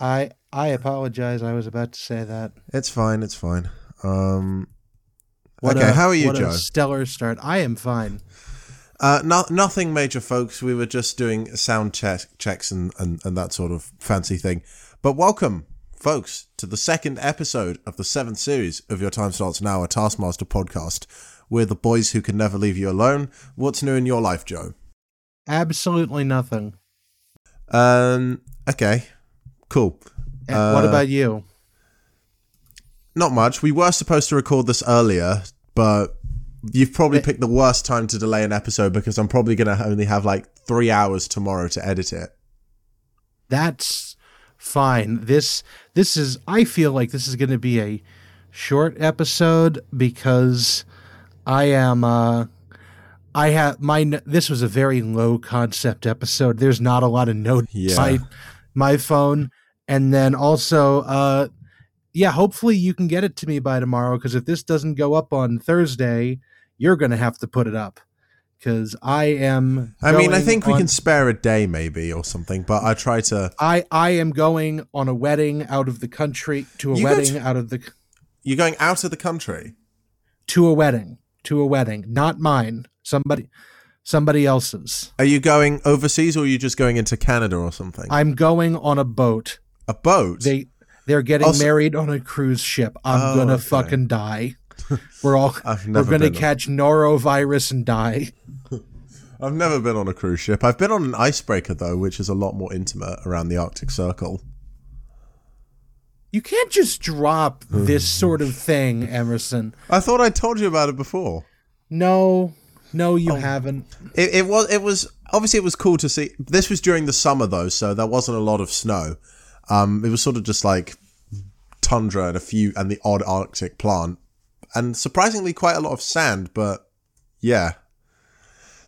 I I apologize. I was about to say that. It's fine. It's fine. Um, What okay, a- how are you, what Joe? A stellar start. I am fine. Uh, no, nothing major, folks. We were just doing sound check, checks and, and, and that sort of fancy thing. But welcome, folks, to the second episode of the seventh series of Your Time Starts Now, a Taskmaster podcast. We're the boys who can never leave you alone. What's new in your life, Joe? Absolutely nothing. Um, okay, cool. And what Uh, about you? Not much. We were supposed to record this earlier, but you've probably picked the worst time to delay an episode because I'm probably going to only have like three hours tomorrow to edit it. That's fine. This this is I feel like this is going to be a short episode because I am uh I have my this was a very low concept episode. There's not a lot of notes Yeah. my my phone and then also uh yeah, hopefully you can get it to me by tomorrow because if this doesn't go up on Thursday, you're going to have to put it up cuz I am I mean, I think we can spare a day maybe or something, but I try to. I I am going on a wedding out of the country to a wedding to- out of the You're going out of the country. to a wedding to a wedding, not mine. Somebody somebody else's. Are you going overseas or are you just going into Canada or something? I'm going on a boat. a boat? They they're getting Also- married on a cruise ship. I'm Oh, gonna okay. fucking die. We're all we're gonna been on- catch norovirus and die. I've never been on a cruise ship. I've been on an icebreaker though, which is a lot more intimate around the Arctic Circle. You can't just drop this sort of thing, Emerson. I thought I told you about it before. No, no, Oh. you haven't. It, it was it was obviously it was cool to see. This was during the summer though, so there wasn't a lot of snow. Um, it was sort of just like tundra and a few and the odd Arctic plant, and surprisingly quite a lot of sand. But yeah,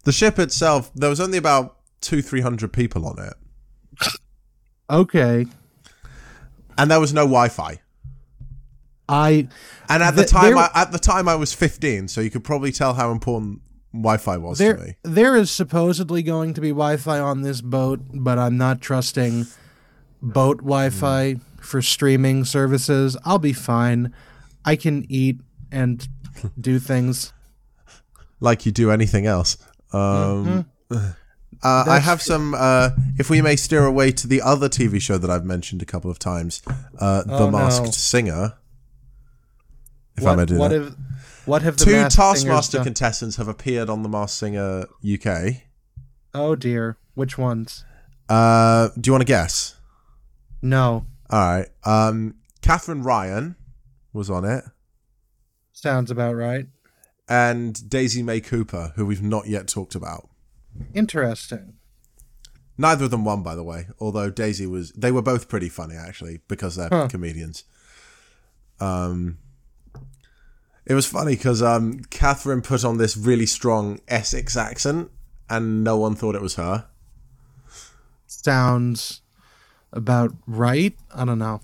the ship itself there was only about two three hundred people on it, Okay. and there was no Wi-Fi. I And at the Th- time, there- I, at the time I was fifteen, so you could probably tell how important Wi-Fi was to There, me. there is supposedly going to be Wi-Fi on this boat, but I'm not trusting boat Wi-Fi for streaming services. I'll be fine. I can eat and do things. like you do anything else. Um, uh, I have some. Uh, if we may steer away to the other TV show that I've mentioned a couple of times, uh, The Oh, no. Masked Singer. If I may do what that. have what have the Two Masked Taskmaster done? contestants have appeared on The Masked Singer UK. Oh dear, which ones? Uh, do you want to guess? No, All right. Um, Catherine Ryan was on it, sounds about right. and Daisy May Cooper, who we've not yet talked about. Interesting. Neither of them won, by the way. Although Daisy was, they were both pretty funny actually because they're Huh. comedians. Um, it was funny because um, Catherine put on this really strong Essex accent, and no one thought it was her. Sounds about right. I don't know.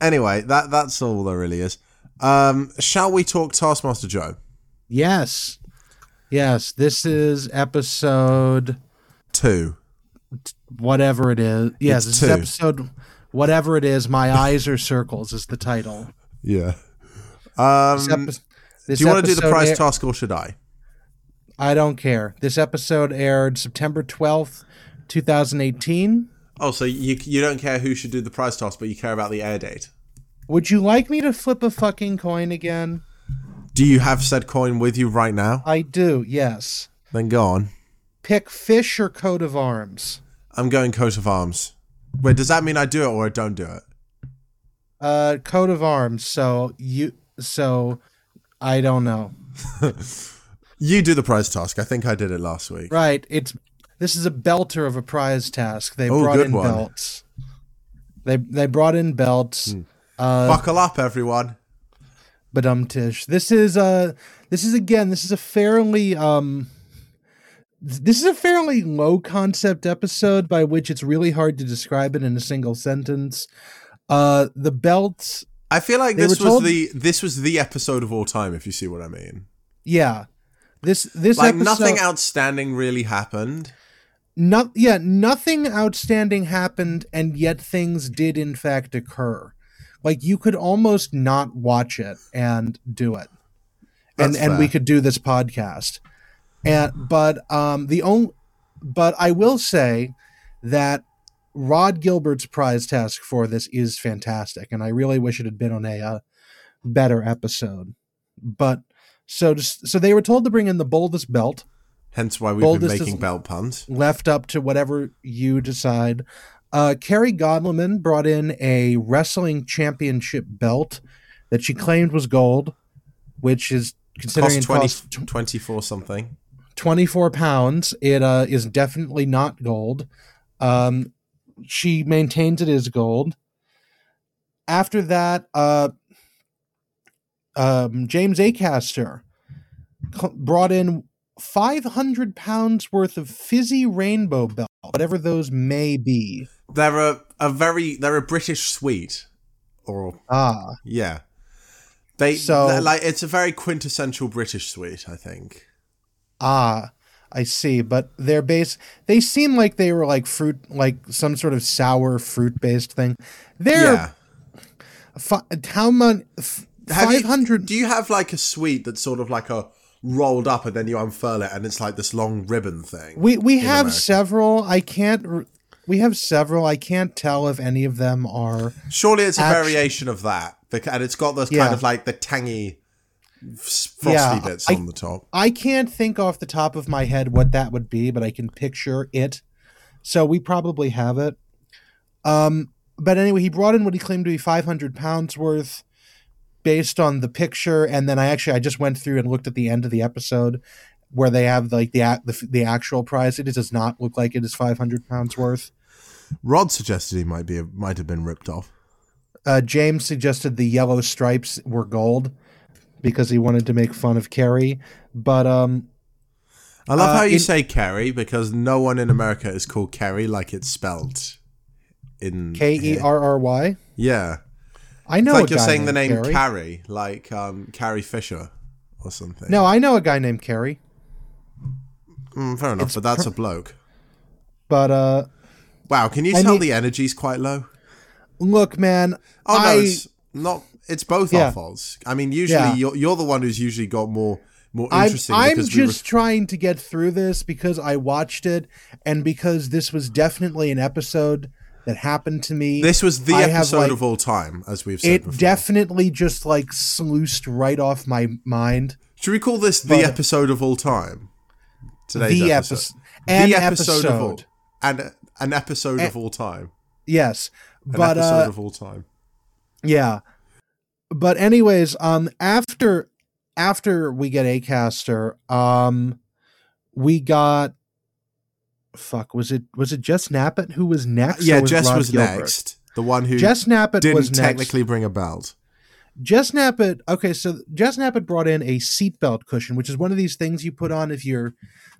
Anyway, that that's all there really is. Um, shall we talk Taskmaster Joe? Yes, yes. This is episode. Two. whatever it is. Yes, It's this is episode whatever it is. My eyes are circles is the title. Yeah. This Um, epi- this do you want to do the prize air- task or should I? I don't care. This episode aired September twelfth, two thousand eighteen. Oh, so you you don't care who should do the prize toss, but you care about the air date. Would you like me to flip a fucking coin again? Do you have said coin with you right now? I do. Yes. Then go on. Pick fish or coat of arms. I'm going coat of arms. Wait, does that mean I do it or I don't do it? Uh, coat of arms. So you. So I don't know. You do the prize task. I think I did it last week. Right. It's this is a belter of a prize task. They Oh, brought in one. belts. They they brought in belts. Uh, Buckle up, everyone. but um tish. This is uh this is again this is a fairly um this is a fairly low concept episode by which it's really hard to describe it in a single sentence. Uh the belts I feel like They this was told- the this was the episode of all time, if you see what I mean. yeah. This this Like episode, nothing outstanding really happened. not yeah, nothing outstanding happened, and yet things did in fact occur. Like you could almost not watch it and do it, and and we could do this podcast. And but um the only but I will say that Rhod Gilbert's prize task for this is fantastic, and I really wish it had been on a uh, better episode. But so just, so they were told to bring in the boldest belt, Hence why we've Boldest been making belt puns. left up to whatever you decide. Uh, Kerry Godliman brought in a wrestling championship belt that she claimed was gold, which is considering Cost 20, cost 24 something. 24 pounds. It uh, is definitely not gold. Um, she maintains it is gold. After that, uh, um, James Acaster brought in 500 pounds worth of fizzy rainbow belt, whatever those may be. They're a, a very they're a British sweet, or Ah, yeah, they So- like it's a very quintessential British sweet. I think. ah, I see. But they're base. They seem like they were like fruit, like some sort of sour fruit based thing. They're Yeah. Fi- how much? Five hundred. Do you have like a sweet that's sort of like a rolled up and then you unfurl it and it's like this long ribbon thing? We we have America. several. I can't. r- We have several. I can't tell if any of them are. Surely it's a variation of that, and it's got those Yeah. kind of like the tangy, frosty Yeah, bits I- on the top. I can't think off the top of my head what that would be, but I can picture it. So we probably have it. Um, but anyway, he brought in what he claimed to be 500 pounds worth based on the picture. And then I actually, I just went through and looked at the end of the episode where they have like the, the, the actual price. It does not look like it is 500 pounds worth. Rhod suggested he might be might have been ripped off. Uh, James suggested the yellow stripes were gold because he wanted to make fun of Carrie. But, um, I love Uh, how you in- say Kerry because no one in America is called Kerry like it's spelled in K E R R Y. Yeah, I know it's like you're saying the name Carrie. Carrie, like um, Carrie Fisher or something. No, I know a guy named Carrie, Mm, fair enough, but that's a bloke. but uh, Wow, can you tell mean- the energy's quite low? look, man, Oh no, I it's not. It's both Yeah. our faults. I mean, usually Yeah. you're, you're the one who's usually got more more I'm, interesting. I'm because we just trying to get through this because I watched it and because this was definitely an episode that happened to me. this was the I have, episode like- of all time, as we've said it before. definitely just like sluiced right off my mind. Should we call this the episode of all time? Today's the episode. episode, an the episode, of all, and an episode of all time. yes, An but episode uh, of all time. Yeah. But anyways, um after after we get Acaster, um we got fuck, was it was it Jess Knappett who was next? Yeah, was Jess Rhod was Gilbert? next. The one who Jess Knappett didn't was next. technically bring a belt. Jess Knappett, okay, so Jess Knappett brought in a seatbelt cushion, which is one of these things you put on if you're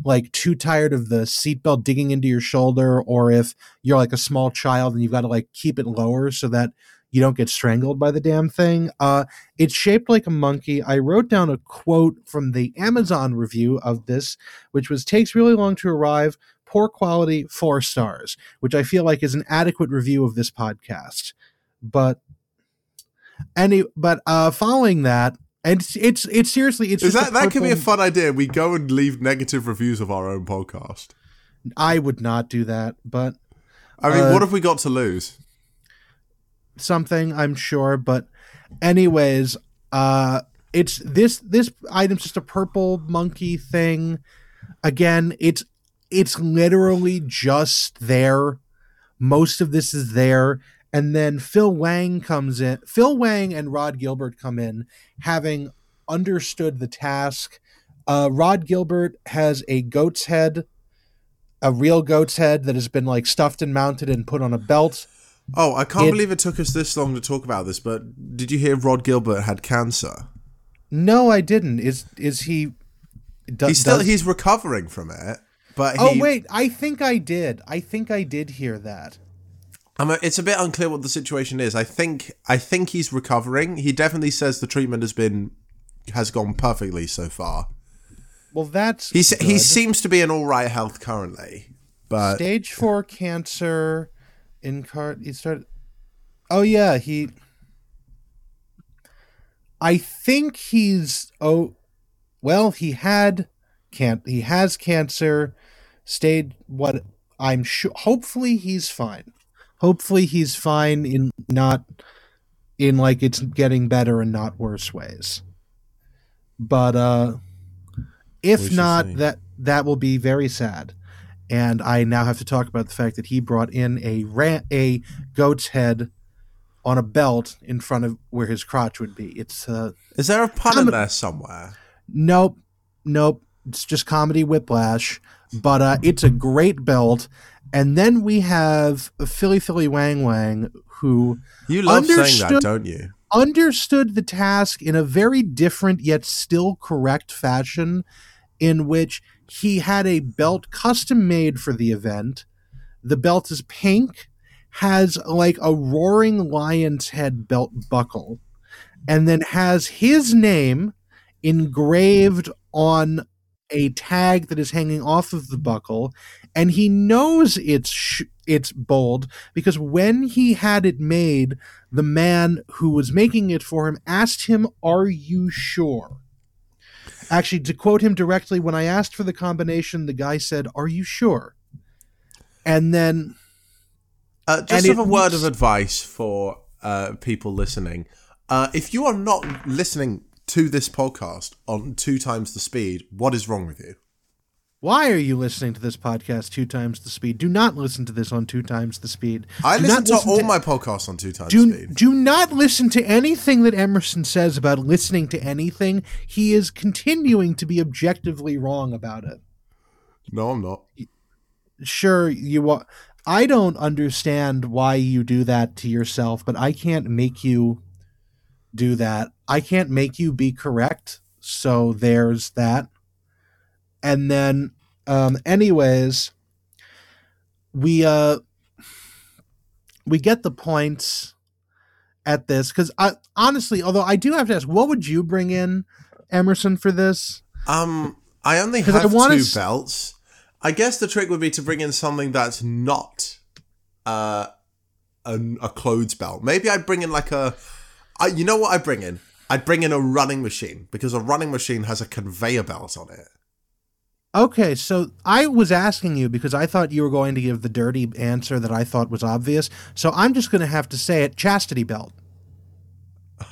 like too tired of the seatbelt digging into your shoulder, or if you're like a small child and you've got to like keep it lower so that you don't get strangled by the damn thing. Uh, it's shaped like a monkey. I wrote down a quote from the Amazon review of this, which was takes really long to arrive, poor quality, four stars, which I feel like is an adequate review of this podcast. But any but uh following that and it's it's, it's seriously it's Is that that could be a fun idea? We go and leave negative reviews of our own podcast. I would not do that, but I mean, Uh, what have we got to lose? Something I'm sure. But anyways, uh, it's this this item's just a purple monkey thing. Again, it's it's literally just there. Most of this is there, and then Phil Wang comes in. Phil Wang and Rhod Gilbert come in, having understood the task. Uh, Rhod Gilbert has a goat's head, a real goat's head that has been like stuffed and mounted and put on a belt. Oh, I can't it- believe it took us this long to talk about this. But did you hear Rhod Gilbert had cancer? No, I didn't. Is is he? Do, He's still does- he's recovering from it. But oh, he, oh wait, I think I did. I think I did hear that. I'm a, it's a bit unclear what the situation is. I think I think he's recovering. He definitely says the treatment has been has gone perfectly so far. Well, that's He's he good. seems to be in all right health currently. but Stage four cancer. In car, he started. Oh yeah, he. I think he's oh, well he had can't he has cancer, stayed what I'm sure. Hopefully he's fine. Hopefully he's fine in not in like it's getting better and not worse ways. But uh, if not, that that will be very sad. And I now have to talk about the fact that he brought in a ran- a goat's head on a belt in front of where his crotch would be. It's uh, is there a pun in there somewhere? Nope, nope. It's just comedy whiplash, but uh, it's a great belt. And then we have Philly Philly Wang Wang, who You love saying that, don't you? understood the task in a very different yet still correct fashion, in which he had a belt custom made for the event. The belt is pink, has like a roaring lion's head belt buckle, and then has his name engraved on a tag that is hanging off of the buckle and he knows it's sh- it's bold because when he had it made the man who was making it for him asked him are you sure actually to quote him directly when i asked for the combination the guy said are you sure and then Uh, just And have a word of advice for uh, people listening. Uh, if you are not listening to this podcast on two times the speed, what is wrong with you? Why are you listening to this podcast two times the speed do not listen to this on two times the speed I Do listen to listen all my podcasts on two times do, speed. do not listen to anything that Emerson says about listening to anything. He is continuing to be objectively wrong about it. No, I'm not. Sure, you are. I don't understand why you do that to yourself, but I can't make you do that. I can't make you be correct. So there's that. And then, um, anyways, we uh, we get the points at this because I honestly, although I do have to ask, what would you bring in Emerson for this? Um, I only 'Cause I have wanna two belts. I guess the trick would be to bring in something that's not uh, a, a clothes belt. Maybe I'd bring in like a. I, you know what I'd bring in? I'd bring in a running machine because a running machine has a conveyor belt on it. Okay, so I was asking you because I thought you were going to give the dirty answer that I thought was obvious. So I'm just going to have to say it: chastity belt,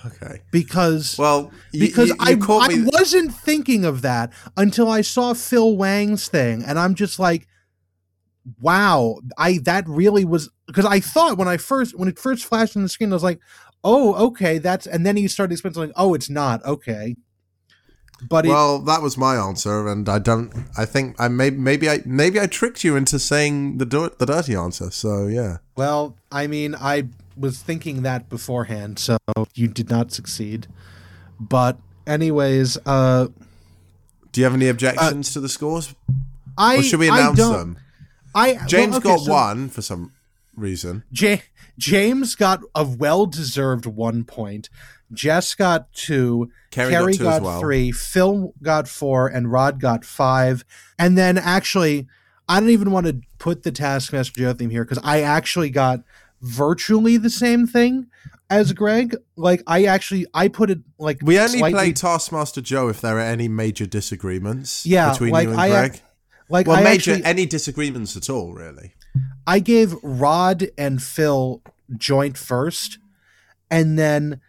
Okay. because Well, you, because you, you I I me. wasn't thinking of that until I saw Phil Wang's thing, and I'm just like, wow, I that really was because I thought when I first when it first flashed on the screen, I was like, oh, okay, that's, and then he started explaining, like, oh, it's not okay, but it, well, that was my answer, and I don't. I think I may, maybe I maybe I tricked you into saying the the dirty answer. So yeah. Well, I mean, I was thinking that beforehand, so you did not succeed. But anyways, uh Do you have any objections to the scores, I or should we announce them? I well, James okay, got so one for some reason. Ja- James got a well-deserved one point. Jess got two. Kerry Carrie got two got, well. three. Phil got four, and Rhod got five. And then actually, I don't even want to put the Taskmaster Joe theme here because I actually got virtually the same thing as Greg. Like I actually I put it like We only slightly- play Taskmaster Joe if there are any major disagreements Yeah, between like you and I- uh, Greg. like well, I major actually, any disagreements at all, really. I gave Rhod and Phil joint first, and then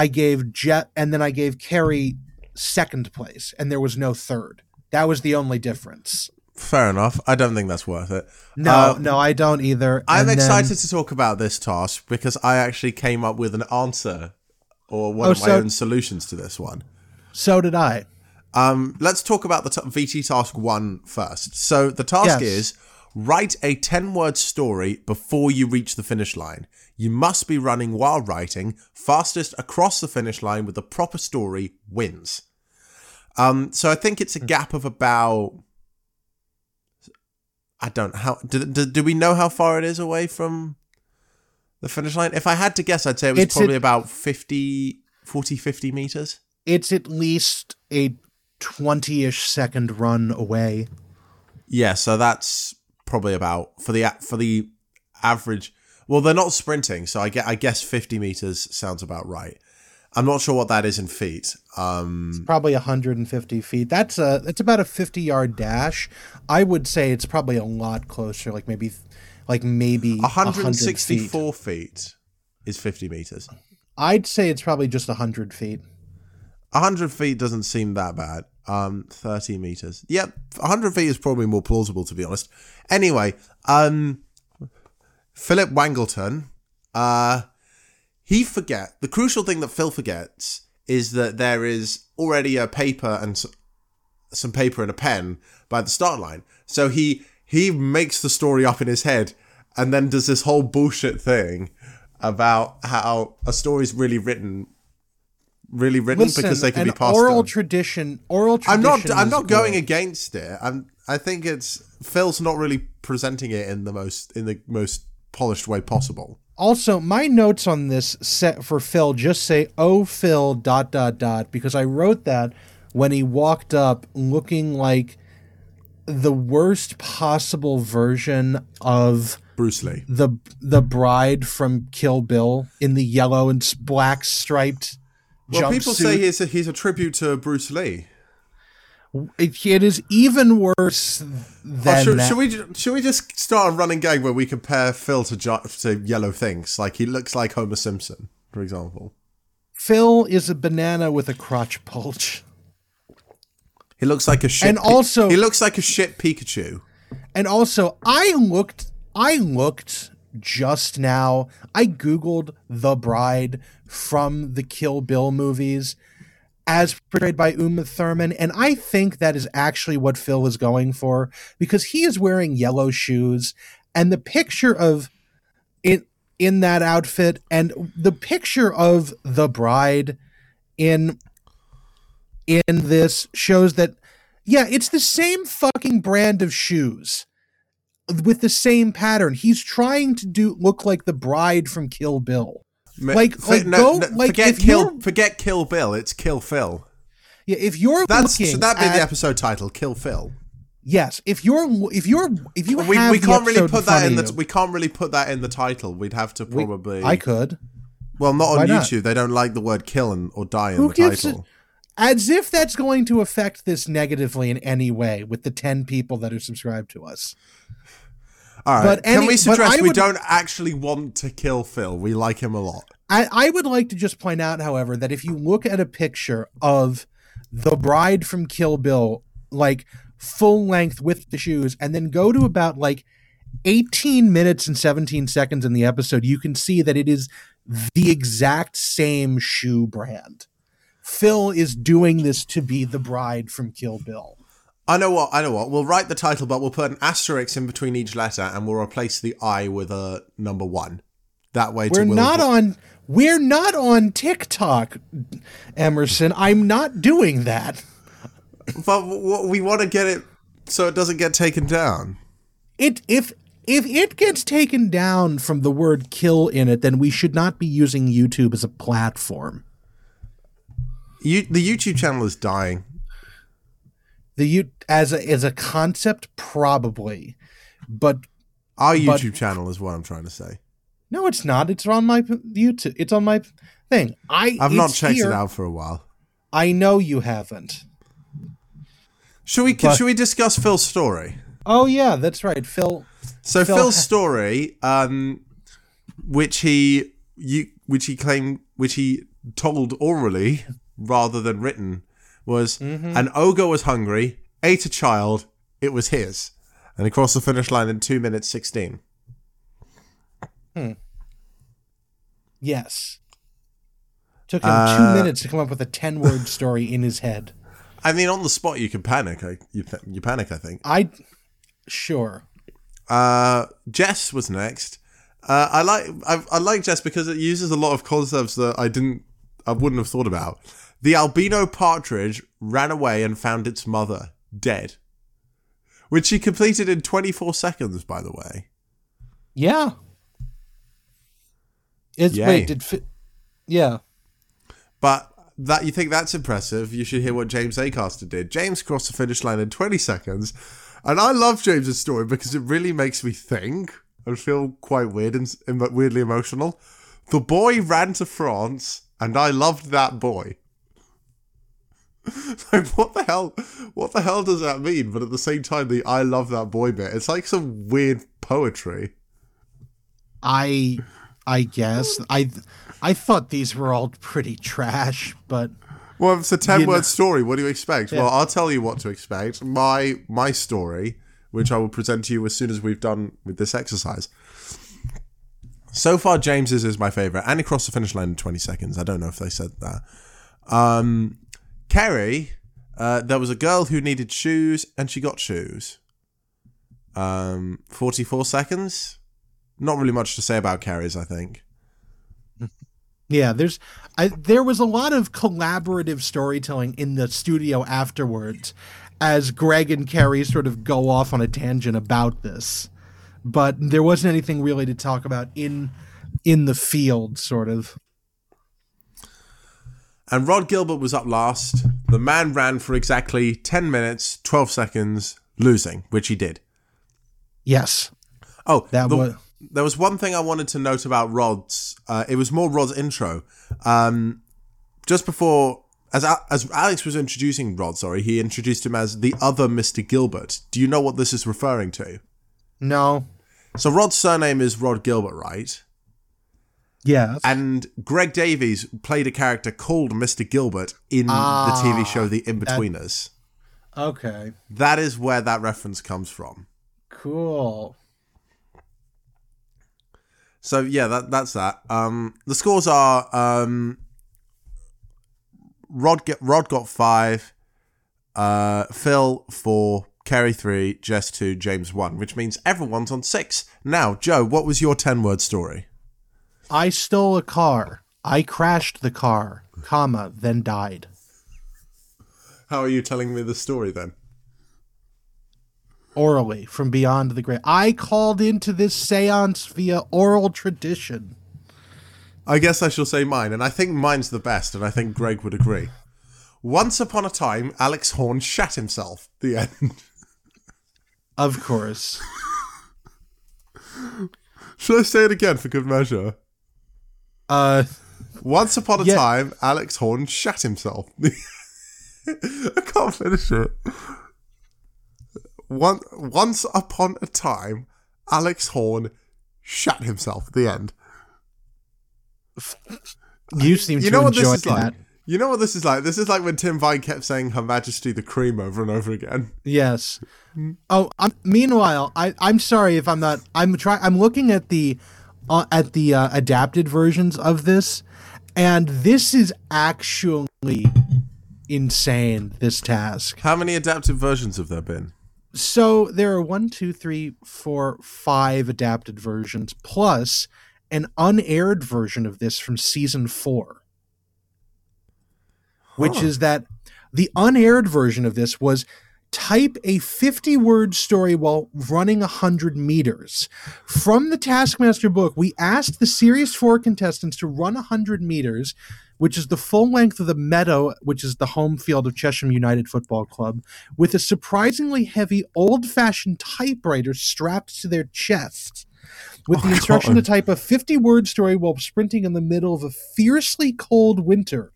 I gave Jet, and then I gave Carrie second place, and there was no third. That was the only difference. Fair enough. I don't think that's worth it. No, Uh, no, I don't either. I'm And then- excited to talk about this task because I actually came up with an answer or one Oh, of my so- own solutions to this one. so did I. Um, let's talk about the t- VT task one first. So the task Yes. is write a 10 word story before you reach the finish line. You must be running while writing. Fastest across the finish line with the proper story wins. Um, so I think it's a gap of about. I don't how do, do, do we know how far it is away from the finish line? If I had to guess, I'd say it was It's probably a- about 50, 40, 50 meters. It's at least a twenty-ish second run away. Yeah, so that's probably about for the for the average. Well, they're not sprinting, so I get I guess fifty meters sounds about right. I'm not sure what that is in feet. Um, Probably 150 feet. That's a that's about a 50 yard dash. I would say it's probably a lot closer, like maybe like maybe 100 feet. 164 feet is 50 meters. I'd say it's probably just 100 feet. 100 feet doesn't seem that bad. Um, 30 meters. Yep, 100 feet is probably more plausible, to be honest. Anyway, um, Philip Wangleton, uh, he forget the crucial thing that Phil forgets is that there is already a paper and some paper and a pen by the start line. So he he makes the story up in his head and then does this whole bullshit thing about how a story's really written really written Listen, because they can an be passed oral on. tradition. Oral tradition I'm not. I'm not going against it. I'm. I think it's Phil's not really presenting it in the most in the most polished way possible. Also, my notes on this set for Phil just say "Oh Phil dot dot dot" because I wrote that when he walked up looking like the worst possible version of Bruce Lee. the the bride from Kill Bill in the yellow and black striped Well, people say he's a, he's a tribute to Bruce Lee. It, it is even worse Oh, than should, that. should we should we just start a running gag where we compare Phil to jo- to Yellow Things? Like he looks like Homer Simpson, for example. Phil is a banana with a crotch bulge. He looks like a shit. And also- he looks like a shit Pikachu. And also, I looked, I looked just now. I googled the bride from the Kill Bill movies, as portrayed by Uma Thurman, and I think that is actually what Phil is going for because he is wearing yellow shoes, and the picture of it in that outfit, and the picture of the bride in in this shows that yeah, it's the same fucking brand of shoes with the same pattern. He's trying to do look like the bride from Kill Bill. Like- like, go- like, forget kill forget Kill Bill. It's Kill Phil. Yeah, if you're That's should that be at, the episode title? Kill Phil. yes, if you're if you're if you We, have we can't really put that in the of we can't really put that in the title. We'd have to you, probably I could. well not Why on not? YouTube. They don't like the word kill and or die in Who the title. As if that's going to affect this negatively in any way with the ten people that are subscribed to us. All right. But Can any- we suggest we would- don't actually want to kill Phil? We like him a lot. I, I would like to just point out, however, that if you look at a picture of the bride from Kill Bill, like full length with the shoes, and then go to about like 18 minutes and 17 seconds in the episode, you can see that it is the exact same shoe brand. Phil is doing this to be the bride from Kill Bill. I know what. I know what. We'll write the title, but we'll put an asterisk in between each letter, and we'll replace the I with a number one. That way, We're not on we're not on TikTok, Emerson. I'm not doing that. But we want to get it so it doesn't get taken down. it if if it gets taken down from the word kill in it then we should not be using youtube as a platform You, the YouTube channel is dying. The you as a as a concept probably but Our But- YouTube channel is what I'm trying to say. no it's not it's on my youtube it's on my thing i I've not checked here. it out for a while. i know you haven't Should we? But- should we discuss Phil's story? oh yeah that's right phil So Phil Phil's ha- story, um, which he you, which he claimed, which he told orally rather than written, was Mm-hmm. an ogre was hungry, ate a child, it was his, and he crossed the finish line in two minutes sixteen. yes took him Uh, two minutes to come up with a 10 word story in his head I mean, on the spot, you can panic. I, you, you panic. I think. i sure Uh, Jess was next. Uh, I like I, I like Jess because it uses a lot of concepts that I didn't I wouldn't have thought about. The albino partridge ran away and found its mother dead, which she completed in 24 seconds. By the way, yeah it's Yay. wait did fi- yeah but that you think that's impressive? You should hear what James Acaster did. James crossed the finish line in 20 seconds And I love James's story because it really makes me think and feel quite weird and, and weirdly emotional. The boy ran to France, and I loved that boy. like what the hell? What the hell does that mean? But at the same time, the "I love that boy" bit, it's like some weird poetry. I I guess I I thought these were all pretty trash, but Well, it's a 10 word know- story. What do you expect? Well, I'll tell you what to expect. My my story, which I will present to you as soon as we've done with this exercise. So far, James's is my favorite, and he crossed the finish line in twenty seconds. I don't know if they said that. Um, Kerry, uh, there was a girl who needed shoes, and she got shoes. Um, forty-four seconds. Not really much to say about Kerry's, I think. yeah, there's I, there was a lot of collaborative storytelling in the studio afterwards as Greg and Carrie sort of go off on a tangent about this. But there wasn't anything really to talk about in in the field sort of. And Rhod Gilbert was up last. The man ran for exactly 10 minutes, 12 seconds, losing, which he did. Yes. Oh, That the- was there was one thing I wanted to note about Rhod's. Uh, it was more Rhod's intro. Um, just before, as as Alex was introducing Rhod, sorry, he introduced him as the other Mr. Gilbert. Do you know what this is referring to? no. So Rhod's surname is Rhod Gilbert, right? Yes. And Greg Davies played a character called Mr. Gilbert in the TV show The Inbetweeners. okay. That is where that reference comes from. Cool. So yeah, that that's that. Um, the scores are um, Rhod get Rhod got five, uh, Phil four, Kerry three, Jess two, James one, which means everyone's on six. Now, Joe, what was your ten word story? I stole a car. I crashed the car, comma, then died. How are you telling me the story then? Orally from beyond the grave. I called into this seance via oral tradition. I guess I shall say mine, and I think mine's the best, and I think Greg would agree. Once upon a time, Alex Horne shat himself. The end. Of course. Should I say it again for good measure? Uh Once upon a Yeah. time, Alex Horne shat himself. I can't finish it. One, once upon a time, Alex Horne shat himself. At the end. you seem You to know what enjoy this is like? that. You know what this is like? This is like when Tim Vine kept saying Her Majesty the Cream over and over again. Yes. Oh, I'm, meanwhile, I I'm sorry if I'm not. I'm trying. I'm looking at the uh, at the uh, adapted versions of this, and this is actually insane. This task. How many adapted versions have there been? So there are one, two, three, four, five adapted versions, plus an unaired version of this from season four, which is that the unaired version of this was type a 50 word story while running 100 meters. From the Taskmaster book, we asked the Series 4 contestants to run 100 meters, which is the full length of the meadow, which is the home field of Chesham United Football Club, with a surprisingly heavy old fashioned typewriter strapped to their chest. With Oh, the instruction God. to type a 50 word story while sprinting in the middle of a fiercely cold winter.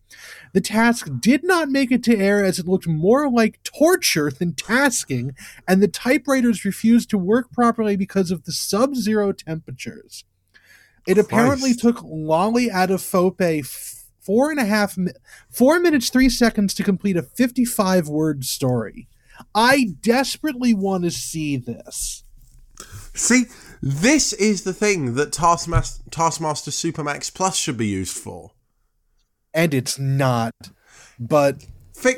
The task did not make it to air as it looked more like torture than tasking, and the typewriters refused to work properly because of the sub zero temperatures. It apparently took Lolly Adefope four and a half, mi- four minutes, three seconds to complete a 55 word story. I desperately want to see this. See, this is the thing that Taskmaster, Taskmaster Supermax Plus should be used for. And it's not, but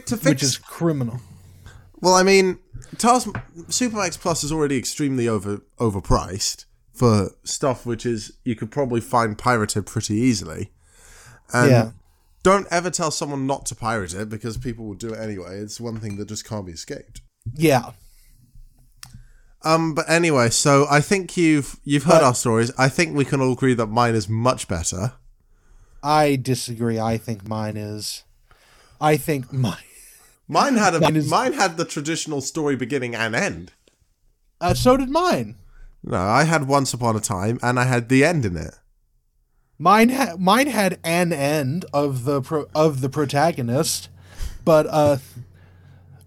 to which is criminal. Well, I mean, Task Supermax Plus is already extremely over overpriced for stuff which is you could probably find pirated pretty easily. And Yeah. don't ever tell someone not to pirate it because people will do it anyway. It's one thing that just can't be escaped. Yeah. Um, but anyway, so I think you've you've heard But- our stories. I think we can all agree that mine is much better. I disagree. I think mine is. I think mine. Mine had a Mine is- mine had the traditional story beginning and end. Uh, so did mine. No, I had Once Upon a Time, and I had the end in it. Mine ha- mine had an end of the pro- of the protagonist, but uh,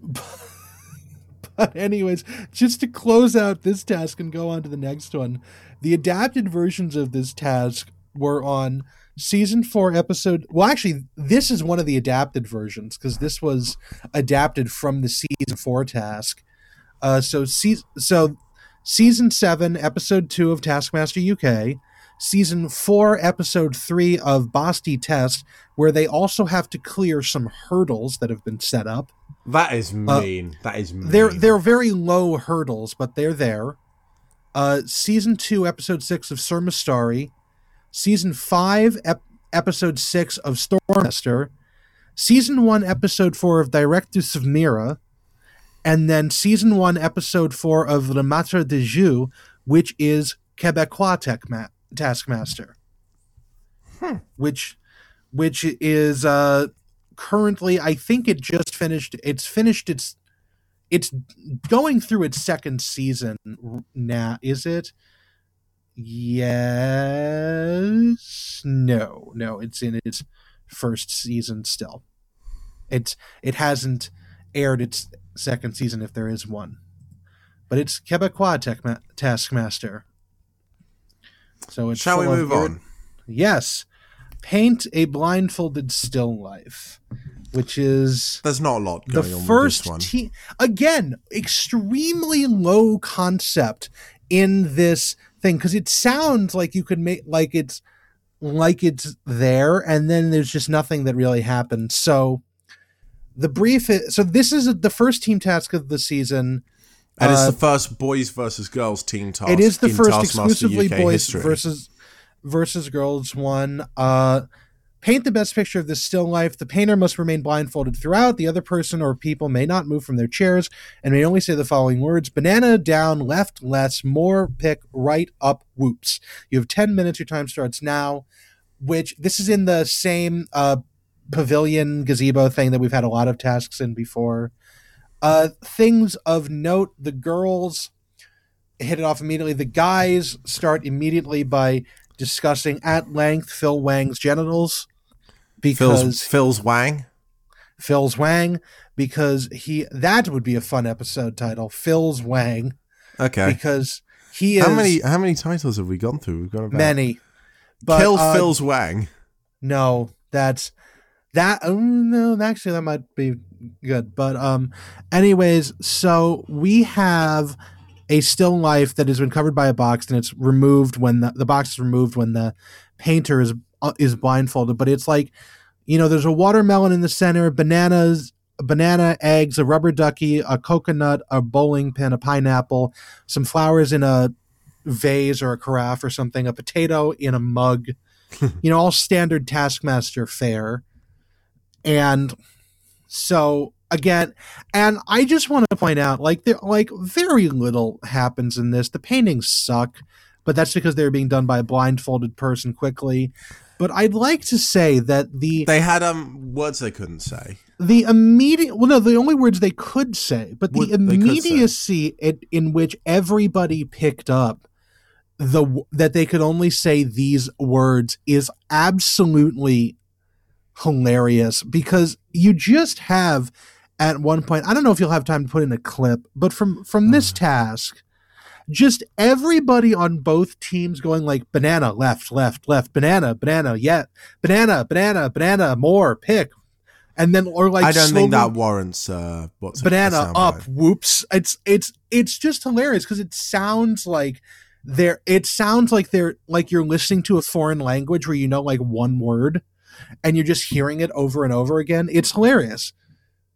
but anyways, just to close out this task and go on to the next one, the adapted versions of this task were on season four episode. Well, actually, this is one of the adapted versions because this was adapted from the season four task. Uh, so season so season seven, episode two of Taskmaster UK season four, episode three of Bäst i test, where they also have to clear some hurdles that have been set up. That is mean. Uh, that is mean. They're they're very low hurdles, but they're there. Uh, season two, episode six of Suurmestari. Season five, ep- episode six of Stormester. Season one, episode four of Directus of Mira. And then season one, episode four of Le Maître de Jeu, which is Quebecois Tech Mat Taskmaster, hmm. which which is uh, currently I think it just finished. It's finished its it's going through its second season now. Is it? Yes. No. No. It's in its first season still. It's it hasn't aired its second season if there is one, but it's Quebecois Tech Taskmaster so it's shall we move on? Yes, paint a blindfolded still life, which is there's not a lot the first te- again extremely low concept in this thing because it sounds like you could make like it's like it's there and then there's just nothing that really happens so the brief is, so this is the first team task of the season and it's the uh, first boys versus girls team task. It is the first exclusively UK boys history. versus versus girls one. Uh, paint the best picture of this still life. The painter must remain blindfolded throughout. The other person or people may not move from their chairs and may only say the following words: banana down, left, less, more, pick, right, up, whoops. You have ten minutes. Your time starts now. Which this is in the same uh, pavilion gazebo thing that we've had a lot of tasks in before. Uh, things of note: the girls hit it off immediately. The guys start immediately by discussing at length Phil Wang's genitals because Phil's, Phil's Wang. Phil's Wang because he that would be a fun episode title. Phil's Wang. Okay. Because he is how many how many titles have we gone through? We've got about many. But, Kill uh, Phil's Wang. No, that's that. Oh, no, actually, that might be good. But um, anyways, so we have a still life that has been covered by a box and it's removed when the, the box is removed when the painter is Uh, is blindfolded. But it's like, you know, there's a watermelon in the center, bananas, banana, eggs, a rubber ducky, a coconut, a bowling pin, a pineapple, some flowers in a vase or a carafe or something, a potato in a mug. you know, all standard Taskmaster fare. And so again, and I just want to point out, like there, like very little happens in this. The paintings suck, but that's because they're being done by a blindfolded person quickly. But I'd like to say that the they had um words they couldn't say. The immediate well, no, the only words they could say, but the immediacy in, in which everybody picked up the that they could only say these words is absolutely hilarious because you just have at one point i don't know if you'll have time to put in a clip but from from this uh-huh. task just everybody on both teams going like banana left left left banana banana yeah banana banana banana more pick and then or like I don't think that warrants uh what's banana up whoops it's it's it's just hilarious because it sounds like they're it sounds like they're like you're listening to a foreign language where you know like one word and you're just hearing it over and over again. It's hilarious.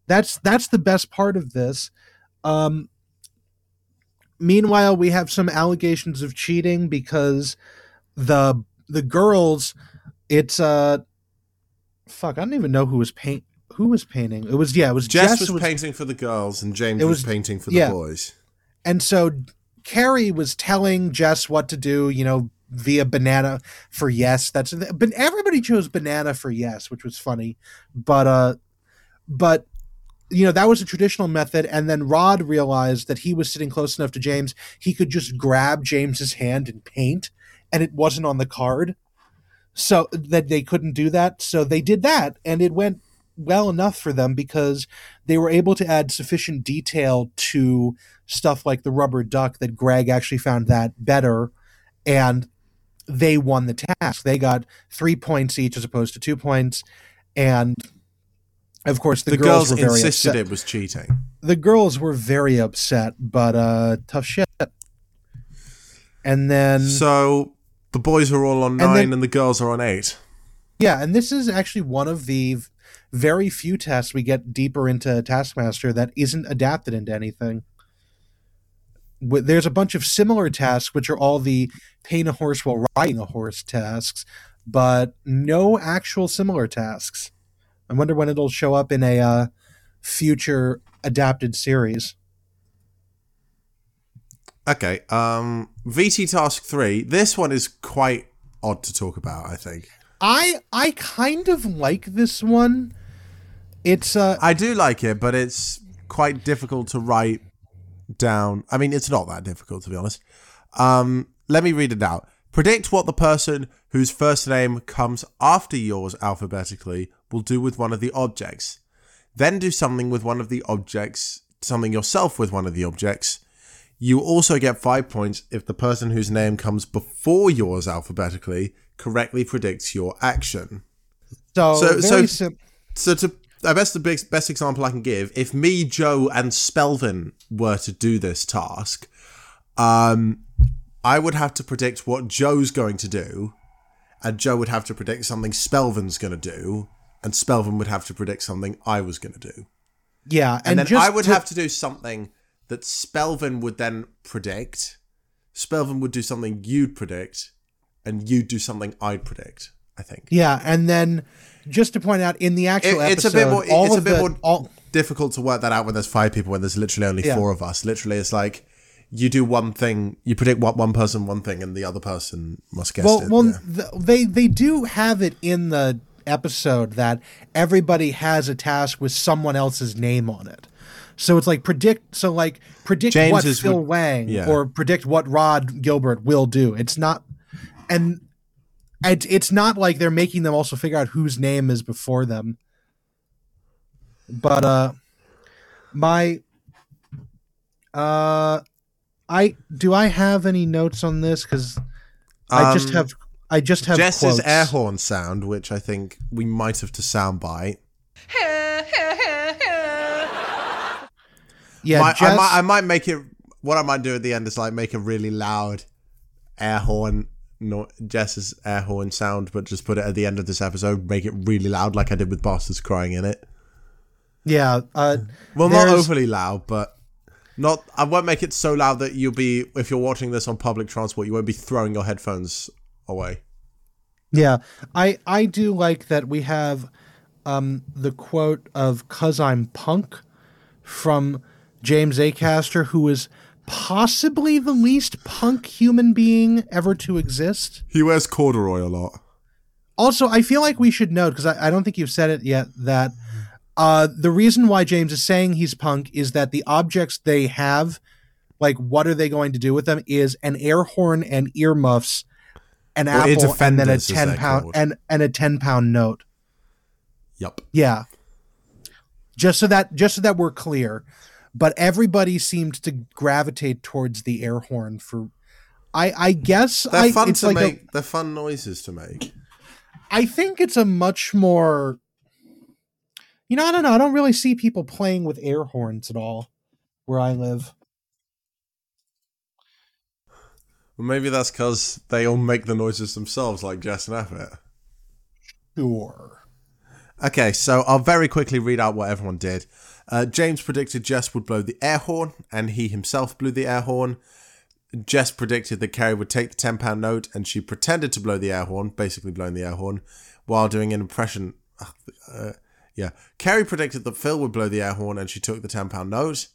That's that's the best part of this. Um, meanwhile, we have some allegations of cheating because the the girls, it's uh, fuck, I don't even know who was paint who was painting. It was yeah, it was Jess, Jess was, was, painting for the girls and James was, was, painting for the yeah. boys. And so Carrie was telling Jess what to do, you know, via banana for yes. That's but everybody chose banana for yes, which was funny. But uh, but you know that was a traditional method. And then Rhod realized that he was sitting close enough to james he could just grab james's hand and paint and it wasn't on the card. So that they couldn't do that. So they did that and it went well enough for them because they were able to add sufficient detail to stuff like the rubber duck that greg actually found that better and they won the task. They got three points each as opposed to two points and of course, the, The, girls, girls, were very insisted upset. it was cheating. The girls were very upset, but uh, tough shit. And then, So the boys are all on And nine then- and the girls are on eight. yeah, and this is actually one of the very few tests we get deeper into Taskmaster that isn't adapted into anything. There's a bunch of similar tasks, which are all the paint a horse while riding a horse tasks, but no actual similar tasks. I wonder when it'll show up in a uh, future adapted series. Okay. Um, VT Task 3. This one is quite odd to talk about, I think. I I kind of like this one. It's uh I do like it, but it's quite difficult to write down. I mean, it's not that difficult, to be honest. Um, let me read it out. Predict what the person whose first name comes after yours alphabetically will do with one of the objects. Then do something with one of the objects, something yourself with one of the objects. You also get five points if the person whose name comes before yours alphabetically correctly predicts your action. so so- very so- sim- So to I best the best, best example I can give, if me, Joe, and Spelvin were to do this task, um, I would have to predict what Joe's going to do, and Joe would have to predict something Spelvin's going to do, and Spelvin would have to predict something I was going to do, yeah, and, then just I would to- have to do something that Spelvin would then predict. Spelvin would do something you'd predict, and you'd do something I'd predict. I think. yeah, and then just to point out in the actual It- it's a episode, bit more. It's a bit the, more all, difficult to work that out when there's five people when there's literally only Yeah. four of us. Literally, it's like you do one thing, you predict what one person one thing, and the other person must guess well, it. well, yeah. th- they they do have it in the episode that everybody has a task with someone else's name on it. So it's like predict. So like predict James what Phil Wang yeah. or predict what Rhod Gilbert will do. It's not, and it, it's not like they're making them also figure out whose name is before them. But uh, my uh, I do I have any notes on this because I just Um, have I just have Jess's quotes. air horn sound, which I think we might have to soundbite. Yeah, Might- Jess, I might, I might make it. What I might do at the end is like make a really loud air horn, no, Jess's air horn sound, but just put it at the end of this episode. Make it really loud, like I did with Bastards crying in it. yeah. Uh, Well, not overly loud, but not. I won't make it so loud that you'll be. If you're watching this on public transport, you won't be throwing your headphones away. Yeah, I I do like that we have um, the quote of "Cause I'm punk" from James Acaster, who is possibly the least punk human being ever to exist. He wears corduroy a lot. Also, I feel like we should note because I, I don't think you've said it yet that uh, the reason why James is saying he's punk is that the objects they have, like what are they going to do with them, is an air horn and earmuffs, an ear apple, and then a ten called. and and a ten pound note. Yup. Yeah. Just so that just so that we're clear. But everybody seemed to gravitate towards the air horn for I I guess They're I fun it's to like a- make. they're fun noises to make. I think it's a much more You know, I don't know. I don't really see people playing with air horns at all where I live. Well, maybe that's because they all make the noises themselves, like Jess and Effort. Sure. Okay, so I'll very quickly read out what everyone did. Uh, James predicted Jess would blow the air horn, and he himself blew the air horn. Jess predicted that Kerry would take the £10 note, and she pretended to blow the air horn, basically blowing the air horn, while doing an impression. Uh, yeah. Kerry predicted that Phil would blow the air horn, and she took the £10 note.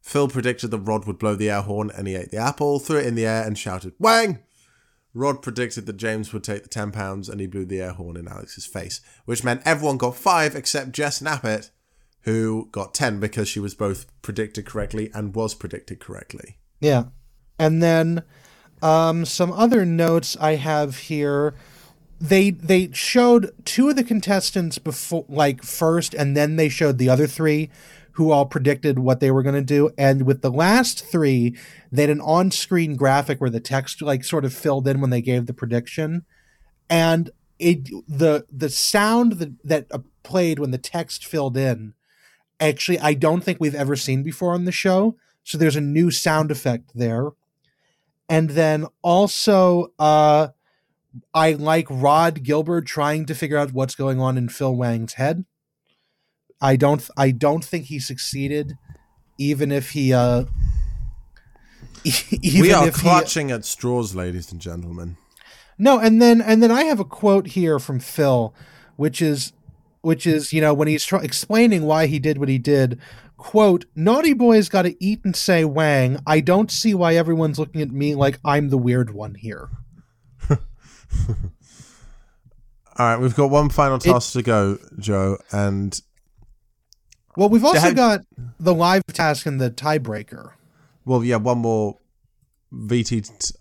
Phil predicted that Rhod would blow the air horn, and he ate the apple, threw it in the air, and shouted, Wang! Rhod predicted that James would take the ten pounds, and he blew the air horn in Alex's face, which meant everyone got five except Jess Knappett, who got 10 because she was both predicted correctly and was predicted correctly. Yeah. And then um, some other notes I have here. They they showed two of the contestants before like first and then they showed the other three who all predicted what they were going to do. And with the last 3 they had an on-screen graphic where the text like sort of filled in when they gave the prediction. And it the the sound that that uh, played when the text filled in actually I don't think we've ever seen before on the show. So there's a new sound effect there. And then also, uh, I like Rhod Gilbert trying to figure out what's going on in Phil Wang's head. I don't. I don't think he succeeded, even if he. Uh, even we are clutching he, at straws, ladies and gentlemen. No, and then and then I have a quote here from Phil, which is, which is you know when he's tr- explaining why he did what he did quote, Naughty Boy's got to eat and say Wang. I don't see why everyone's looking at me like I'm the weird one here. All right, we've got one final task it, to go, Joe, and well, we've also had, got the live task and the tiebreaker. Well, yeah, one more VT, t-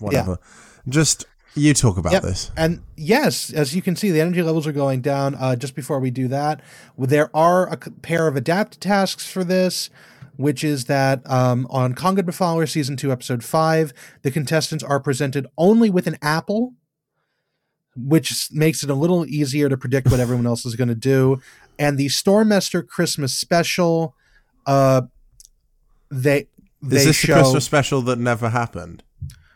whatever. Yeah. Just you talk about yep. this. And yes, as you can see, the energy levels are going down. Uh, just before we do that, there are a pair of adapted tasks for this, which is that um, on Kongen befaler Season 2, Episode 5, the contestants are presented only with an apple, which makes it a little easier to predict what everyone else is going to do. And the Stormester Christmas Special, uh, they. They is this show, the Christmas special that never happened?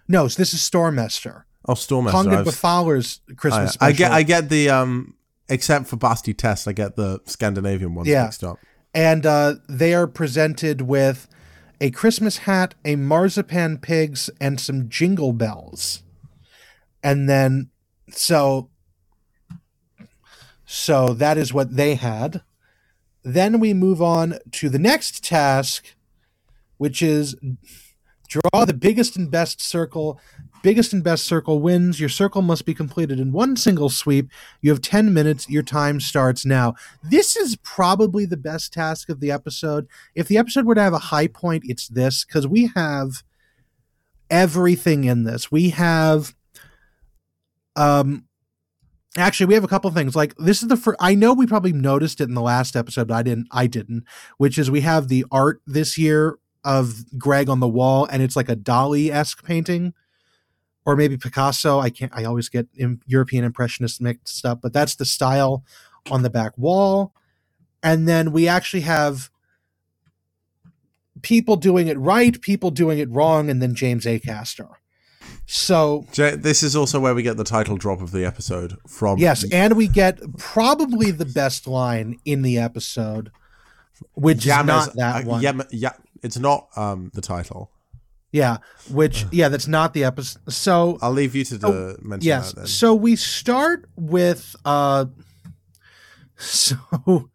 No, so this is Stormester. Oh, Stormester. Kongen befaler's Christmas I, I, get, I get the um, except for Bäst i test, I get the Scandinavian ones yeah. mixed up. And uh, they are presented with a Christmas hat, a marzipan pigs, and some jingle bells. And then, so, so that is what they had. Then we move on to the next task, which is draw the biggest and best circle Biggest and best circle wins. Your circle must be completed in one single sweep. You have 10 minutes. Your time starts now. This is probably the best task of the episode. If the episode were to have a high point, it's this because we have everything in this. We have um actually we have a couple things like this is the first i know we probably noticed it in the last episode but i didn't i didn't which is we have the art this year of greg on the wall and it's like a dali-esque painting or maybe Picasso. I can't. I always get European Impressionists mixed up, but that's the style on the back wall. And then we actually have people doing it right, people doing it wrong, and then James Acaster. So this is also where we get the title drop of the episode from. Yes, and we get probably the best line in the episode, which is not that uh, one. Yeah, yeah, it's not um, the title. Yeah, which yeah, that's not the episode. So I'll leave you to the mention yes. So we start with uh, so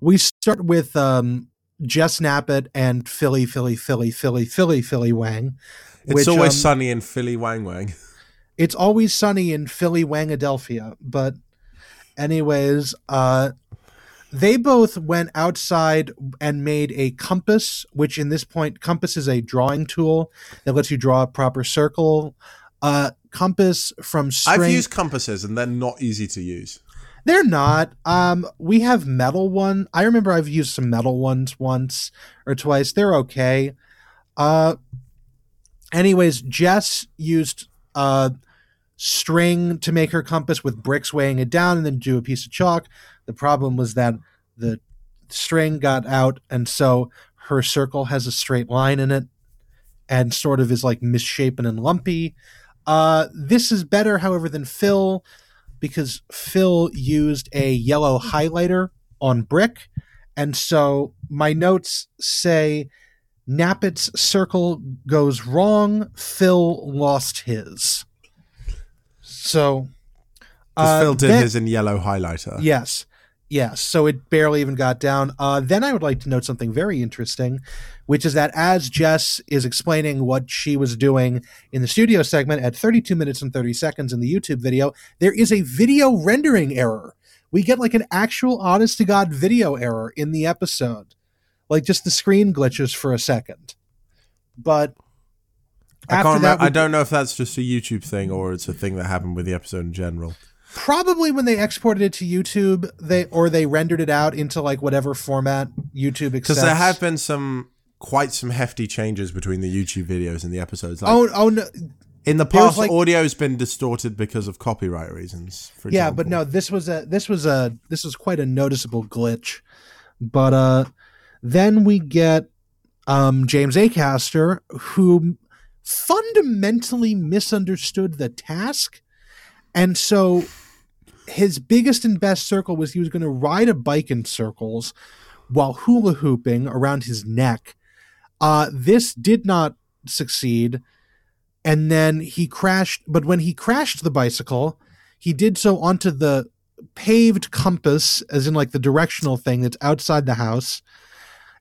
we start with um Jess Knappett and Philly, Philly, Philly, Philly, Philly, Philly Wang. It's which, always um, sunny in Philly Wang Wang. It's always sunny in Philly Wangadelphia, but anyways, uh they both went outside and made a compass, which in this point, compass is a drawing tool that lets you draw a proper circle. Uh, compass from string. I've used compasses and they're not easy to use. They're not. Um, we have metal one. I remember I've used some metal ones once or twice. They're okay. Uh, anyways, Jess used uh string to make her compass with bricks weighing it down and then do a piece of chalk. The problem was that the string got out, and so her circle has a straight line in it and sort of is like misshapen and lumpy. Uh, this is better, however, than Phil because Phil used a yellow highlighter on brick. And so my notes say Knappett's circle goes wrong. Phil lost his. So uh, Phil did then, his in yellow highlighter. Yes. Yes, so it barely even got down. Uh, then I would like to note something very interesting, which is that as Jess is explaining what she was doing in the studio segment at 32 minutes and 30 seconds in the YouTube video, there is a video rendering error, we get like an actual honest to god video error in the episode like just the screen glitches for a second but I can't remember. we- I don't know if that's just a YouTube thing or it's a thing that happened with the episode in general. Probably when they exported it to youtube they or they rendered it out into like whatever format youtube accepts Because there have been some quite some hefty changes between the YouTube videos and the episodes. Like, oh oh no in the past, like- audio's been distorted because of copyright reasons. For yeah but no this was a this was a this was quite a noticeable glitch but uh then we get um james acaster who fundamentally misunderstood the task and so his biggest and best circle was he was going to ride a bike in circles while hula hooping around his neck. Uh this did not succeed and then he crashed but when he crashed the bicycle he did so onto the paved compass as in like the directional thing that's outside the house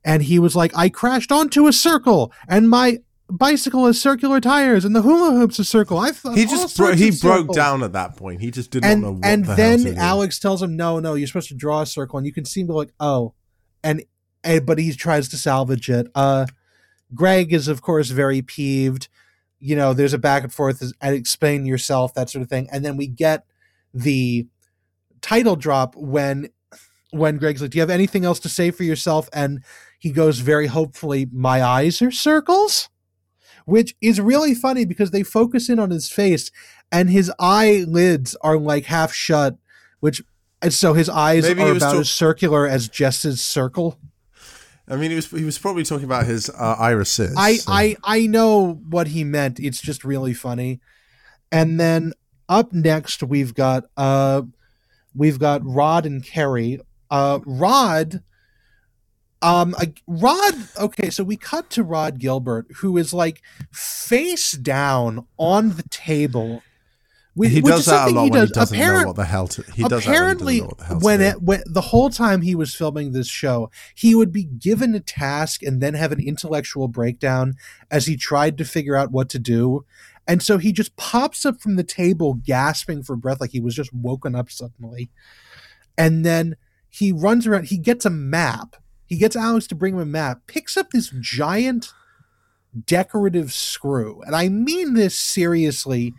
and he was like i crashed onto a circle and my bicycle has circular tires and the hula hoops a circle. I thought he just bro- he broke circles." down at that point. He just did not know and what and the then alex tells him no no you're supposed to draw a circle. And you can see him go like oh and, and but he tries to salvage it. Uh greg is of course very peeved. You know there's a back and forth and explain yourself that sort of thing. And then we get the title drop when when greg's like do you have anything else to say for yourself? And he goes very hopefully my eyes are circles which is really funny because they focus in on his face and his eyelids are like half shut which and so his eyes Maybe are about talk- as circular as Jess's circle. I mean, he was he was probably talking about his uh, irises. I, so- I I know what he meant. It's just really funny. And then up next we've got uh we've got Rhod and Kerry. Uh Rhod um uh, Rhod okay, so we cut to Rhod Gilbert who is like face down on the table. Which, he does that a lot he when does. he doesn't Apparent- know what the hell to. He does apparently that when he doesn't know what the hell to when it when the whole time he was filming this show he would be given a task and then have an intellectual breakdown as he tried to figure out what to do and so he just pops up from the table gasping for breath like he was just woken up suddenly and then he runs around he gets a map he gets alex to bring him a map picks up this giant decorative screw and i mean this seriously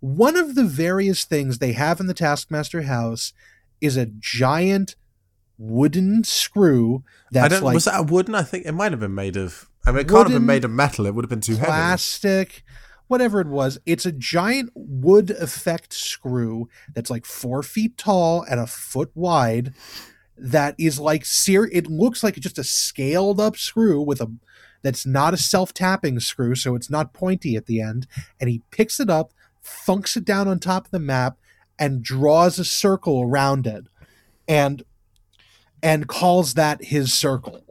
one of the various things they have in the Taskmaster house is a giant wooden screw I that's don't. like was that a wooden? I think it might have been made of. I mean, it can't have been made of metal. It would have been too heavy. plastic, whatever it was. It's a giant wood effect screw that's like four feet tall and a foot wide. That is like ser- It looks like just a scaled up screw with a that's not a self tapping screw, so it's not pointy at the end. And he picks it up, thunks it down on top of the map, and draws a circle around it, and and calls that his circle.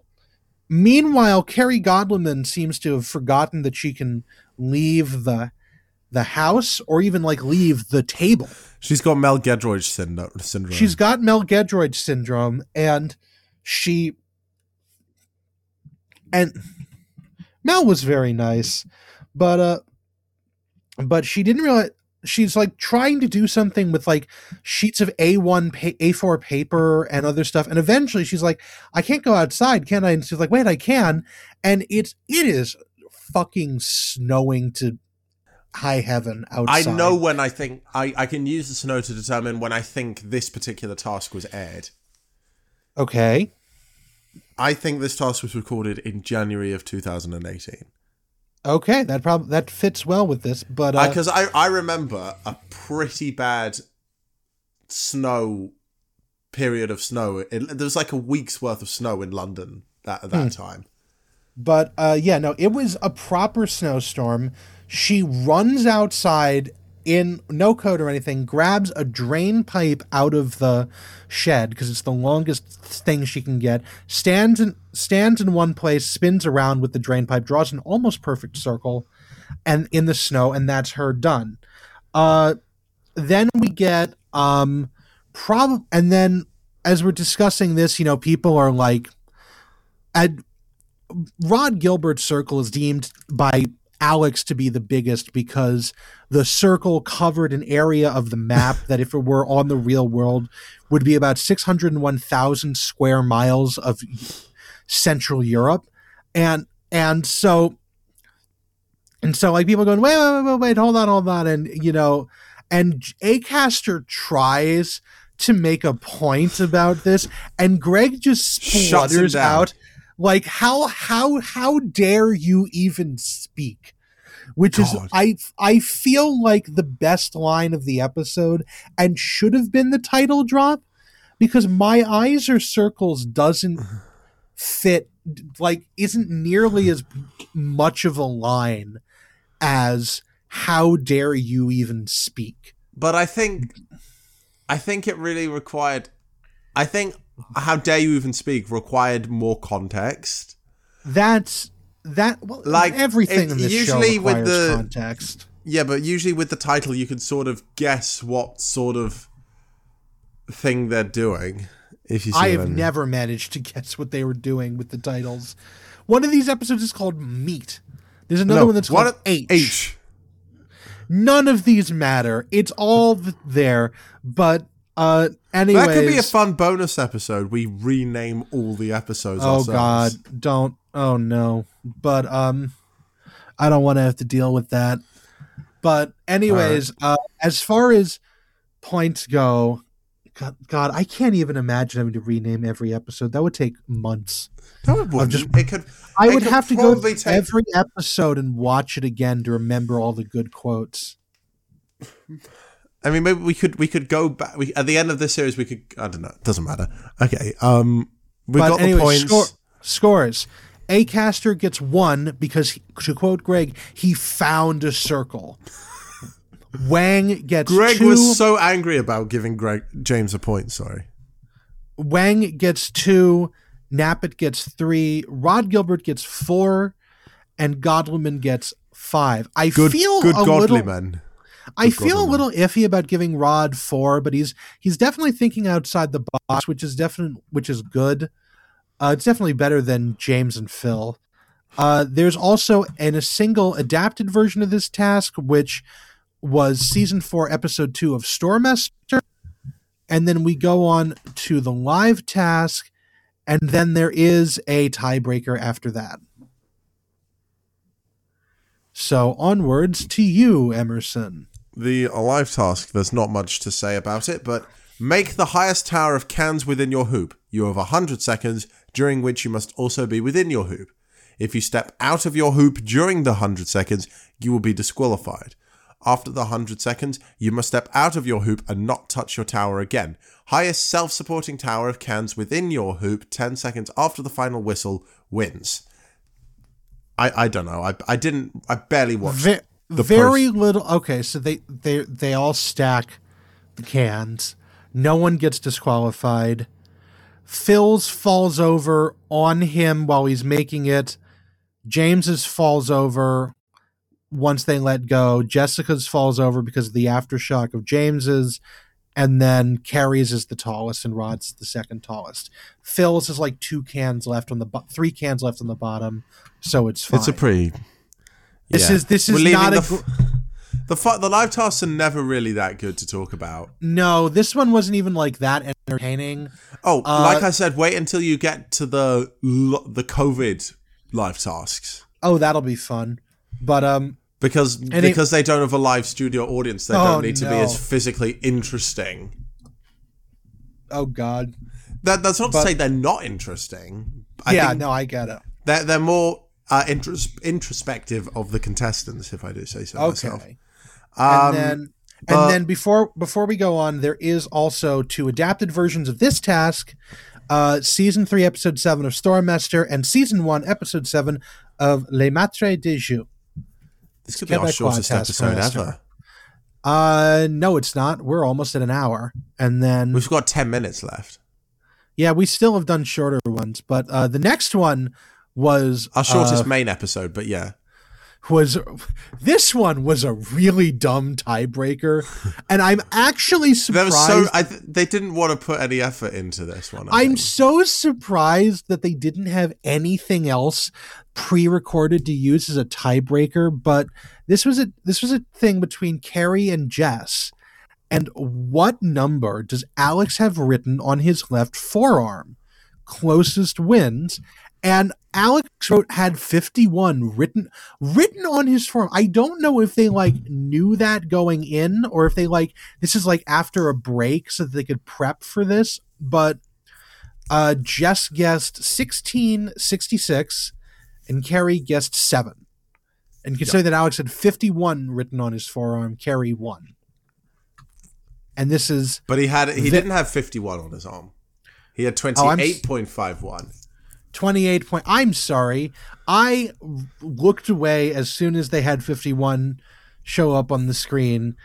Meanwhile, Kerry Godliman seems to have forgotten that she can leave the the house or even like leave the table. She's got Mel Giedroyc syndrome. She's got Mel Giedroyc syndrome, and she and Mel was very nice, but uh, but she didn't realize she's like trying to do something with like sheets of A1 pa- A4 paper and other stuff, and eventually she's like, I can't go outside, can I? And she's like, Wait, I can, and it's it is fucking snowing to high heaven outside. I know when I think I, I can use the snow to determine when I think this particular task was aired. Okay. I think this task was recorded in January of 2018. Okay, that probably that fits well with this, but uh, Because I, I remember a pretty bad snow period of snow. It, there was like a week's worth of snow in London at, at that Hmm. time. But uh, yeah, no, it was a proper snowstorm. She runs outside in no coat or anything, grabs a drain pipe out of the shed because it's the longest thing she can get. Stands in stands in one place, spins around with the drain pipe, draws an almost perfect circle, and in the snow, and that's her done. Uh, then we get um, prob, and then as we're discussing this, you know, people are like, at Rhod Gilbert's circle is deemed by Alex to be the biggest because the circle covered an area of the map that, if it were on the real world, would be about 601,000 square miles of Central Europe. And, and so, and so like people going, wait, wait, wait, wait, wait, hold on, hold on. And, you know, and Acaster tries to make a point about this, and Greg just splutters out like how how how dare you even speak which is i i feel like the best line of the episode and should have been the title drop because my eyes are circles doesn't fit like isn't nearly as much of a line as how dare you even speak But I think, I think it really required. I think how dare you even speak required more context. that's that well Like, everything it- in this usually with the- context Yeah, but usually with the title, you can sort of guess what sort of thing they're doing. If you, I have mean. never managed to guess what they were doing with the titles. One of these episodes is called Meat. There's another No, one that's called H. H. None of these matter. It's all there. But uh anyways, That could be a fun bonus episode. We rename all the episodes. Oh ourselves. god, don't. Oh no. But um I don't want to have to deal with that. But anyways, uh as far as points go, God, God, I can't even imagine having to rename every episode. That would take months. No, it wouldn't. just- it could. I It would could have to go take- every episode and watch it again to remember all the good quotes. I mean, maybe we could we could go back. We, at the end of this series, we could. I don't know. It doesn't matter. Okay. Um, we got anyway, the points. score, scores. Acaster gets one because, he, to quote Greg, he found a circle. Wang gets Greg two. was so angry about giving Greg James a point. Sorry. Wang gets two. Knappett gets three. Rhod Gilbert gets four, and Godliman gets five. I Good. feel good a little. I feel a little iffy about giving Rhod four, but he's he's definitely thinking outside the box, which is definite, which is good. Uh, it's definitely better than James and Phil. Uh, there's also in a single adapted version of this task, which was season four, episode two of Stormester, and then we go on to the live task, and then there is a tiebreaker after that. So onwards to you, Emerson. The live task. There's not much to say about it, but make the highest tower of cans within your hoop. You have hundred seconds, during which you must also be within your hoop. If you step out of your hoop during the 100 seconds, you will be disqualified. After the 100 seconds, you must step out of your hoop and not touch your tower again. Highest self supporting tower of cans within your hoop 10 seconds after the final whistle wins. I, I don't know. I, I didn't. I barely watched. Ve- the very little. Okay, so they they they all stack the cans. No one gets disqualified. Phil's falls over on him while he's making it. James's falls over once they let go. Jessica's falls over because of the aftershock of James's. And then Kerry's is the tallest and Rhod's the second tallest. Phil's is like two cans left on the bo- three cans left on the bottom, so it's fine. It's a pretty. This yeah. is- this is not the, a the fu- the live tasks are never really that good to talk about. No, this one wasn't even like that entertaining. Oh, Uh, like I said, wait until you get to the the COVID live tasks Oh, that'll be fun. But um because it- because they don't have a live studio audience. They Oh, don't need to be as physically interesting. oh god. That that's not But- to say they're not interesting. I yeah, think no, I get it. they're they're more uh, intros- introspective of the contestants, if I do say so myself. Okay. Um, and then but- and then before before we go on, there is also two adapted versions of this task. Uh, season three, episode seven of Stormester, and season one, episode seven of Les Maîtres des Jeux. this could be our shortest episode ever. Uh, no, it's not. We're almost at an hour, and then We've got ten minutes left. yeah, we still have done shorter ones, but uh, the next one was Our shortest uh, main episode, but yeah. was this one was a really dumb tiebreaker, and I'm actually surprised. so. I th- they didn't want to put any effort into this one. I I'm think. so surprised that they didn't have anything else pre-recorded to use as a tiebreaker, but this was a this was a thing between Kerry and Jess. And what number does Alex have written on his left forearm? Closest wins. And Alex wrote had 51 written written on his forearm. I don't know if they like knew that going in or if they like this is like after a break so that they could prep for this, but uh Jess guessed 1666 and Kerry guessed 7. And consider that Alex had 51 written on his forearm, Kerry won. And this is But he had. He The- didn't have 51 on his arm. He had Oh, 28.51. 28 point. I'm sorry. I looked away as soon as they had 51 show up on the screen.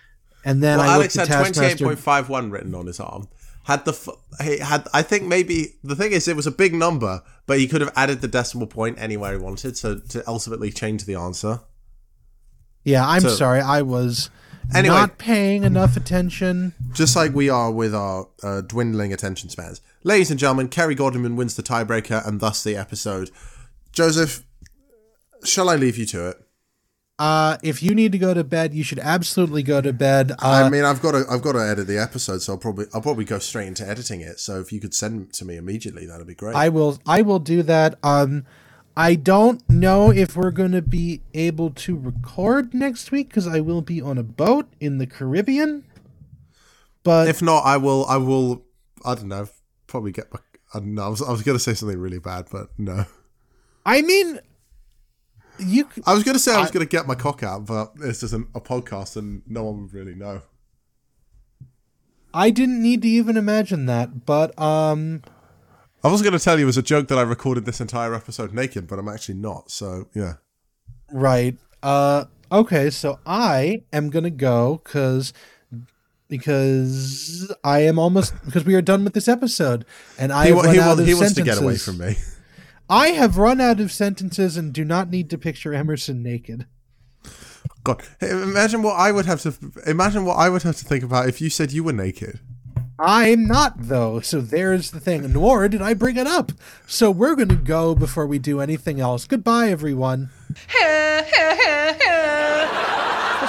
And then well, I Alex looked had at Taskmaster. 28.51 written on his arm. Had the f- he had I think maybe the thing is it was a big number, but he could have added the decimal point anywhere he wanted to to ultimately change the answer. Yeah, I'm So- sorry. I was Anyway. not paying enough attention. Just like we are with our uh, dwindling attention spans. Ladies and gentlemen, Kerry Godman wins the tiebreaker and thus the episode. Joseph, shall I leave you to it? Uh, if you need to go to bed, you should absolutely go to bed. Uh, I mean, I've got to, I've got to edit the episode, so I'll probably, I'll probably go straight into editing it. So if you could send it to me immediately, that'd be great. I will I will do that. Um I don't know if we're going to be able to record next week cuz I will be on a boat in the Caribbean. But if not, I will, I will, I don't know, probably get my, I don't know, I was, I was going to say something really bad, but no. I mean you I was going to say I was going to get my cock out, but just an, a podcast and no one would really know. I didn't need to even imagine that, but um I was going to tell you as a joke that I recorded this entire episode naked, but I'm actually not. So yeah. right. Uh okay, so I am going to go cuz because I am almost because we are done with this episode and I He, have run he, out wa- of he wants to get away from me. I have run out of sentences and do not need to picture Emerson naked. God, Hey, imagine what I would have to imagine what I would have to think about if you said you were naked. I'm not though, so there's the thing. Nor did I bring it up. So we're gonna go before we do anything else. Goodbye, everyone.